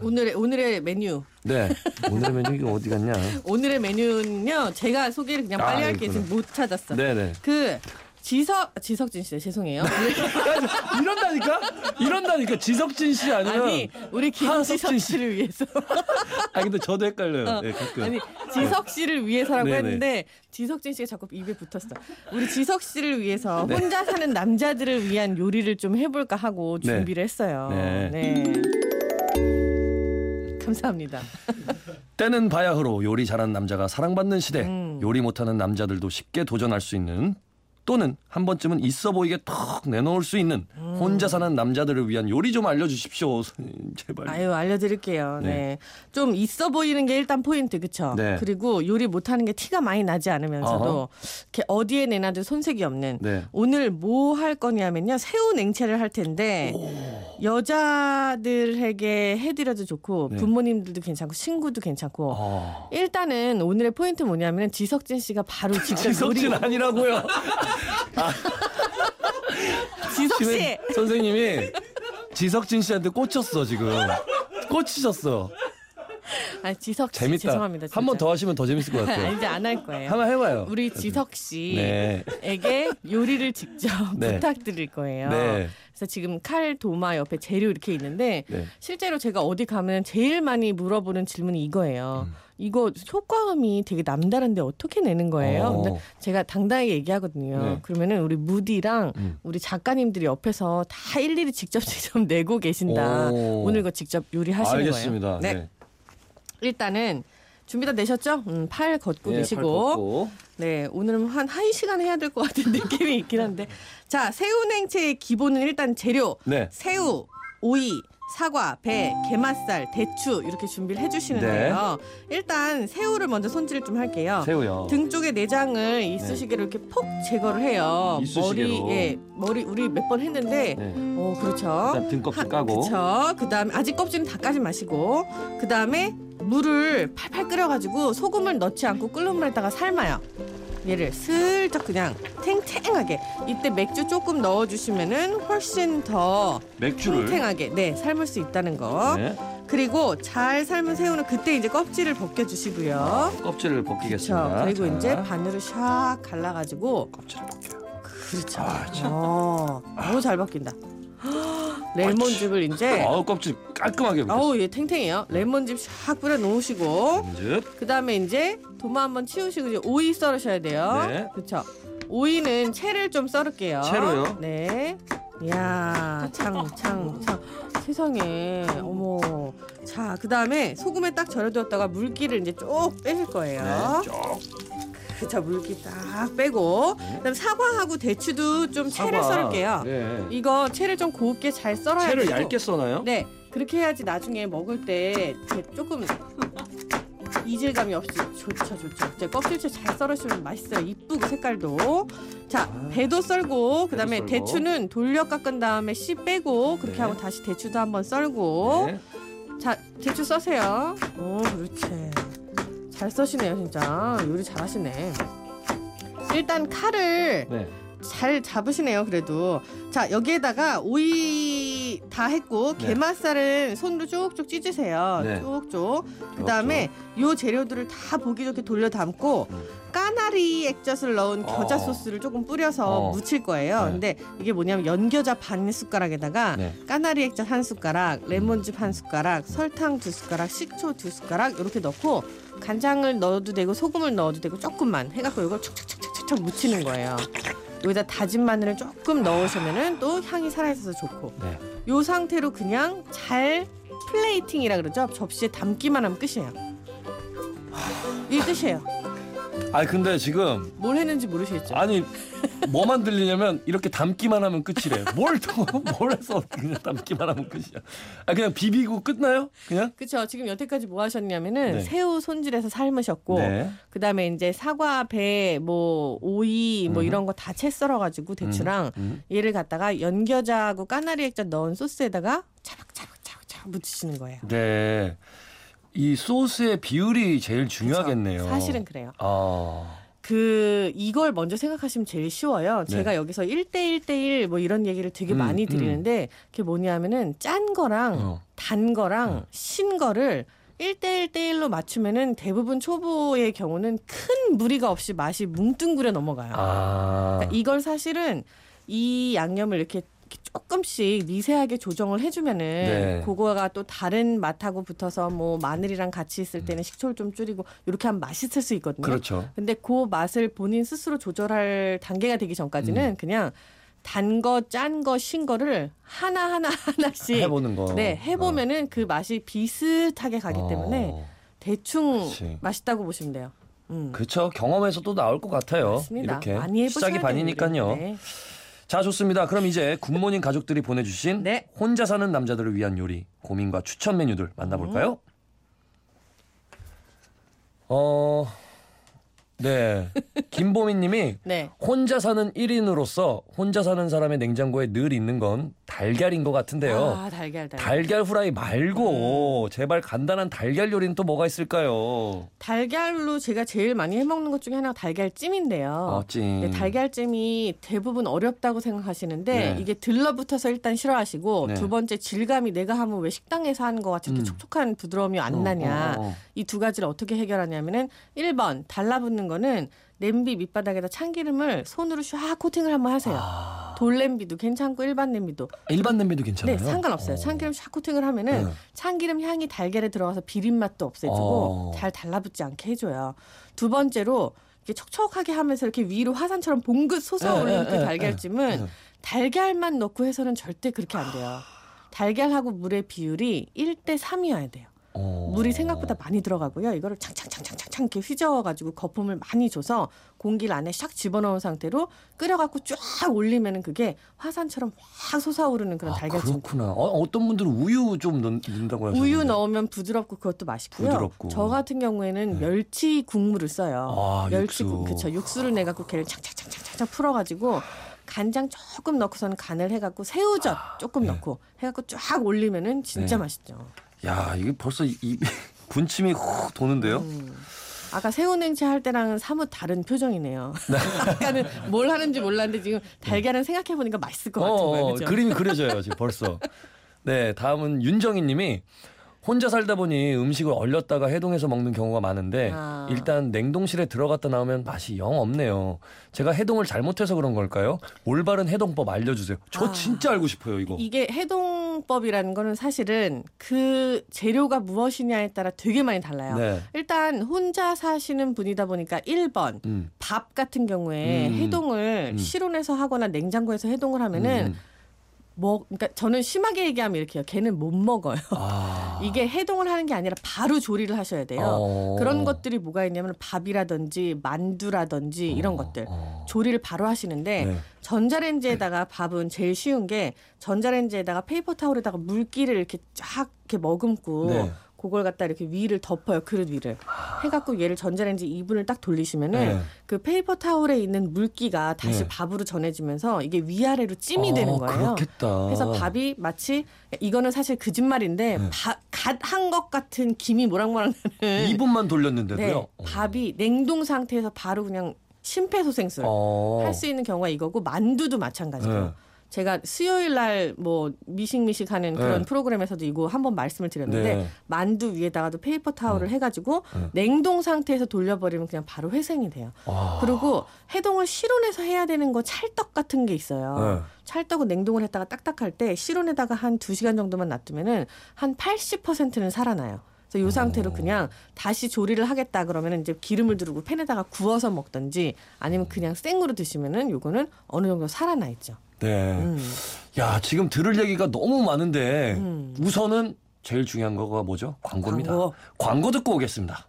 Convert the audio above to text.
오늘의 오늘의 메뉴. 네. 오늘의 메뉴 이게 어디 갔냐? 오늘의 메뉴는요. 제가 소개를 그냥 빨리 아, 할게 지금 못 찾았어. 네네. 그 지석 지석진 씨 죄송해요. 이런다니까? 이런다니까 지석진 씨 아니면 아니 우리 김지석 씨. 씨를 위해서. 아 근데 저도 헷갈려요. 어, 네, 가끔. 아니 지석 씨를 위해서라고 네네. 했는데 지석진 씨가 자꾸 입에 붙었어. 우리 지석 씨를 위해서 네. 혼자 사는 남자들을 위한 요리를 좀 해볼까 하고 네. 준비를 했어요. 네. 네. 감사합니다. 때는 바야흐로 요리 잘하는 남자가 사랑받는 시대. 음. 요리 못하는 남자들도 쉽게 도전할 수 있는 또는 한 번쯤은 있어 보이게 턱 내놓을 수 있는 음. 혼자 사는 남자들을 위한 요리 좀 알려주십시오. 제발. 아유 알려드릴게요. 네. 네. 좀 있어 보이는 게 일단 포인트 그쵸? 네. 그리고 요리 못하는 게 티가 많이 나지 않으면서도 어허. 이렇게 어디에 내놔도 손색이 없는. 네. 오늘 뭐 할 거냐면요 새우 냉채를 할 텐데 여자들에게 해드려도 좋고 네. 부모님들도 괜찮고 친구도 괜찮고 아. 일단은 오늘의 포인트 뭐냐면 지석진 씨가 바로 직접 지석진 요리 아니라고요. 지석 씨 선생님이 지석진 씨한테 꽂혔어 지금. 꽂히셨어. 아 지석 씨 재밌다. 죄송합니다 한 번 더 하시면 더 재밌을 것 아, 같아요. 이제 안 할 거예요. 한번 해봐요. 우리 지석 씨에게 네. 요리를 직접 네. 부탁드릴 거예요. 네. 그래서 지금 칼, 도마 옆에 재료 이렇게 있는데 네. 실제로 제가 어디 가면 제일 많이 물어보는 질문이 이거예요. 음. 이거 효과음이 되게 남다른데 어떻게 내는 거예요? 어. 근데 제가 당당하게 얘기하거든요. 네. 그러면은 우리 무디랑 음. 우리 작가님들이 옆에서 다 일일이 직접 직접 내고 계신다. 오. 오늘 거 직접 요리하시는 알겠습니다. 거예요. 네. 일단은 준비 다 되셨죠? 음, 팔 걷고 네, 계시고. 팔 걷고. 네, 오늘은 한 1시간 해야 될 것 같은 느낌이 있긴 한데. 자, 새우 냉채의 기본은 일단 재료. 네. 새우, 오이, 사과, 배, 게맛살, 대추 이렇게 준비를 해 주시는데요. 일단 새우를 먼저 손질을 좀 할게요. 네. 새우요. 등 쪽에 내장을 이쑤시개로 이렇게 폭 제거를 해요. 이쑤시개로. 머리, 예, 머리 우리 몇 번 했는데, 네. 어 그렇죠. 일단 등껍질 까고. 그렇죠. 그다음에 아직 껍질은 다 까지 마시고, 그다음에 물을 팔팔 끓여가지고 소금을 넣지 않고 끓는 물에다가 삶아요. 얘를 슬쩍 그냥 탱탱하게. 이때 맥주 조금 넣어주시면은 훨씬 더 맥주를. 탱탱하게 네 삶을 수 있다는 거. 네. 그리고 잘 삶은 새우는 그때 이제 껍질을 벗겨주시고요. 껍질을 그렇죠. 벗기겠습니다. 그리고 자, 이제 반으로 샥 갈라가지고 껍질을 벗겨요. 그렇죠. 아, 참. 어, 너무 잘 벗긴다. 레몬즙을 이제 아우 껍질 깔끔하게 벗겼어. 아우 얘 탱탱해요. 레몬즙 샥 뿌려 놓으시고 즙. 그 다음에 이제 도마 한번 치우시고 이제 오이 썰으셔야 돼요. 네. 그렇죠. 오이는 채를 좀 썰을게요. 채로요? 네. 이야 창 창 창 세상에 어머 자 그 다음에 소금에 딱 절여두었다가 물기를 이제 쭉 빼실 거예요. 네. 쭉. 그쵸 물기 딱 빼고 그다음 사과하고 대추도 좀 채를 사과. 썰을게요. 네. 이거 채를 좀 곱게 잘 썰어야 채를 되고. 얇게 써나요? 네 그렇게 해야지 나중에 먹을 때 이렇게 조금 이질감이 없이 좋죠 좋죠 이제 껍질채 잘 썰으시면 맛있어요 이쁘고 색깔도 자 배도 썰고 그다음에 썰고. 대추는 돌려 깎은 다음에 씨 빼고 그렇게 네. 하고 다시 대추도 한번 썰고 네. 자 대추 써세요 오 그렇지 잘 써시네요 진짜 요리 잘하시네 일단 칼을 네. 잘 잡으시네요 그래도 자 여기에다가 오이 다 했고 네. 게맛살은 손으로 쭉쭉 찢으세요 네. 쭉쭉 그 다음에 요 재료들을 다 보기 좋게 돌려 담고 음. 까나리 액젓을 넣은 겨자 어. 소스를 조금 뿌려서 어. 묻힐 거예요 네. 근데 이게 뭐냐면 연겨자 반 숟가락에다가 네. 까나리 액젓 한 숟가락 레몬즙 한 숟가락 설탕 두 숟가락 식초 두 숟가락 이렇게 넣고 간장을 넣어도 되고 소금을 넣어도 되고 조금만 해갖고 이걸 촉촉촉촉촉 묻히는 거예요 여기다 다진 마늘을 조금 넣으시면은 또 향이 살아있어서 좋고 네. 요 상태로 그냥 잘 플레이팅이라 그러죠 접시에 담기만 하면 끝이에요 이게 끝이에요 아니 근데 지금 뭘 했는지 모르시겠죠 아니 뭐만 들리냐면 이렇게 담기만 하면 끝이래. 뭘또뭘 해서 그냥 담기만 하면 끝이야. 아 그냥 비비고 끝나요? 그냥? 그쵸 지금 여태까지 뭐 하셨냐면은 네. 새우 손질해서 삶으셨고 네. 그다음에 이제 사과 배 뭐 오이 뭐 음. 이런 거 다 채 썰어 가지고 대추랑 음. 얘를 갖다가 연겨자하고 까나리 액젓 넣은 소스에다가 차박차박 차박 차박 묻히시는 거예요. 네. 이 소스의 비율이 제일 중요하겠네요. 사실은 그래요. 아. 그 이걸 먼저 생각하시면 제일 쉬워요. 네. 제가 여기서 1대1 대1 뭐 이런 얘기를 되게 음, 많이 음. 드리는데 그게 뭐냐면은 짠 거랑 어. 단 거랑 어. 신 거를 1대1 대1로 맞추면은 대부분 초보의 경우는 큰 무리가 없이 맛이 뭉뚱그려 넘어가요. 아. 그러니까 이걸 사실은 이 양념을 이렇게 조금씩 미세하게 조정을 해주면은 네. 그거가 또 다른 맛하고 붙어서 뭐 마늘이랑 같이 있을 때는 식초를 좀 줄이고 이렇게 하면 맛있을 수 있거든요. 그렇죠. 근데 그 맛을 본인 스스로 조절할 단계가 되기 전까지는 음. 그냥 단 거, 짠 거, 신 거를 하나 하나 하나씩 해보는 거. 네 해보면은 그 맛이 비슷하게 가기 어. 때문에 대충 그렇지. 맛있다고 보시면 돼요. 음. 그렇죠. 경험에서 또 나올 것 같아요. 맞습니다. 이렇게 많이 시작이 반이니까요. 네. 자 좋습니다. 그럼 이제 굿모닝 가족들이 보내주신 네. 혼자 사는 남자들을 위한 요리 고민과 추천 메뉴들 만나볼까요? 어, 네, 김보미님이 네. 혼자 사는 1인으로서 혼자 사는 사람의 냉장고에 늘 있는 건 달걀인 것 같은데요. 아 달걀 달걀. 달걀 후라이 말고 제발 간단한 달걀 요리는 또 뭐가 있을까요? 달걀로 제가 제일 많이 해 먹는 것 중에 하나가 달걀찜인데요. 어, 찜. 네, 달걀찜이 대부분 어렵다고 생각하시는데 네. 이게 들러붙어서 일단 싫어하시고 네. 두 번째 질감이 내가 하면 왜 식당에서 하는 것 같이 이렇게 음. 촉촉한 부드러움이 안 어, 나냐. 어, 어. 이두 가지를 어떻게 해결하냐면은 1번 달라붙는 거는 냄비 밑바닥에다 참기름을 손으로 샥 코팅을 한번 하세요. 아, 돌냄비도 괜찮고 일반 냄비도. 일반 냄비도 괜찮아요. 네, 상관없어요. 어. 참기름 샥 코팅을 하면은 네. 참기름 향이 달걀에 들어가서 비린 맛도 없애주고 어. 잘 달라붙지 않게 해줘요. 두 번째로 이렇게 촉촉하게 하면서 이렇게 위로 화산처럼 봉긋 솟아오르는 네, 그 네, 네, 달걀찜은 네. 달걀만 넣고 해서는 절대 그렇게 안 돼요. 달걀하고 물의 비율이 1대 3이어야 돼요. 어. 물이 생각보다 많이 들어가고요. 이거를 창창창창창창 이렇게 휘저어가지고 거품을 많이 줘서 공기를 안에 샥 집어넣은 상태로 끓여갖고 쫙 올리면은 그게 화산처럼 확 솟아오르는 그런 아, 달걀찜. 그렇구나. 어, 어떤 분들은 우유 좀 넣, 넣는다고 하시는데. 우유 넣으면 부드럽고 그것도 맛있고요. 부드럽고. 저 같은 경우에는 네. 멸치 국물을 써요. 아, 멸치 육수. 국, 그쵸. 육수를 내갖고 걔를 착착착착착 풀어가지고 간장 조금 넣고서는 간을 해갖고 새우젓 조금 네. 넣고 해갖고 쫙 올리면은 진짜 네. 맛있죠. 야, 이게 벌써 이 군침이 훅 도는데요. 음. 아까 새우냉채 할 때랑은 사뭇 다른 표정이네요. 아까는 뭘 하는지 몰랐는데 지금 달걀은 생각해 보니까 맛있을 것 같은 거예요. 어, 그죠? 그림이 그려져요, 지금 벌써. 네, 다음은 윤정희 님이 혼자 살다 보니 음식을 얼렸다가 해동해서 먹는 경우가 많은데 아. 일단 냉동실에 들어갔다 나오면 맛이 영 없네요. 제가 해동을 잘못해서 그런 걸까요? 올바른 해동법 알려주세요. 저 아. 진짜 알고 싶어요, 이거. 이게 해동법이라는 거는 사실은 그 재료가 무엇이냐에 따라 되게 많이 달라요. 네. 일단 혼자 사시는 분이다 보니까 1번 음. 밥 같은 경우에 음. 해동을 음. 실온에서 하거나 냉장고에서 해동을 하면은 음. 뭐 그러니까 저는 심하게 얘기하면 이렇게 요. 걔는 못 먹어요. 아. 이게 해동을 하는 게 아니라 바로 조리를 하셔야 돼요. 어. 그런 것들이 뭐가 있냐면 밥이라든지 만두라든지 이런 것들 어. 조리를 바로 하시는데 네. 전자레인지에다가 밥은 제일 쉬운 게 전자레인지에다가 paper towel에다가 물기를 이렇게 쫙 이렇게 머금고 네. 그걸 갖다 이렇게 위를 덮어요 그릇 위를 해갖고 얘를 전자레인지 2분을 딱 돌리시면은 네. 그 paper towel에 있는 물기가 다시 네. 밥으로 전해지면서 이게 위아래로 찜이 어, 되는 거예요. 그렇겠다. 그래서 밥이 마치 이거는 사실 거짓말인데 네. 갓한 것 같은 김이 모락모락 나는 2분만 돌렸는데도요. 네, 밥이 냉동 상태에서 바로 그냥 심폐소생술 어. 할수 있는 경우가 이거고 만두도 마찬가지고요. 네. 제가 수요일 날 뭐 미식미식 하는 그런 네. 프로그램에서도 이거 한번 말씀을 드렸는데 네. 만두 위에다가도 paper towel을 해가지고 네. 냉동 상태에서 돌려버리면 그냥 바로 회생이 돼요. 아. 그리고 해동을 실온에서 해야 되는 거 찰떡 같은 게 있어요. 네. 찰떡은 냉동을 했다가 딱딱할 때 실온에다가 한 두시간 정도만 놔두면은 한 80%는 살아나요. 그래서 이 상태로 그냥 다시 조리를 하겠다 그러면 이제 기름을 두르고 팬에다가 구워서 먹든지 아니면 그냥 생으로 드시면은 요거는 어느 정도 살아나 있죠. 네. 음. 야, 지금 들을 얘기가 너무 많은데 음. 우선은 제일 중요한 거가 뭐죠? 광고입니다. 광고. 광고 듣고 오겠습니다.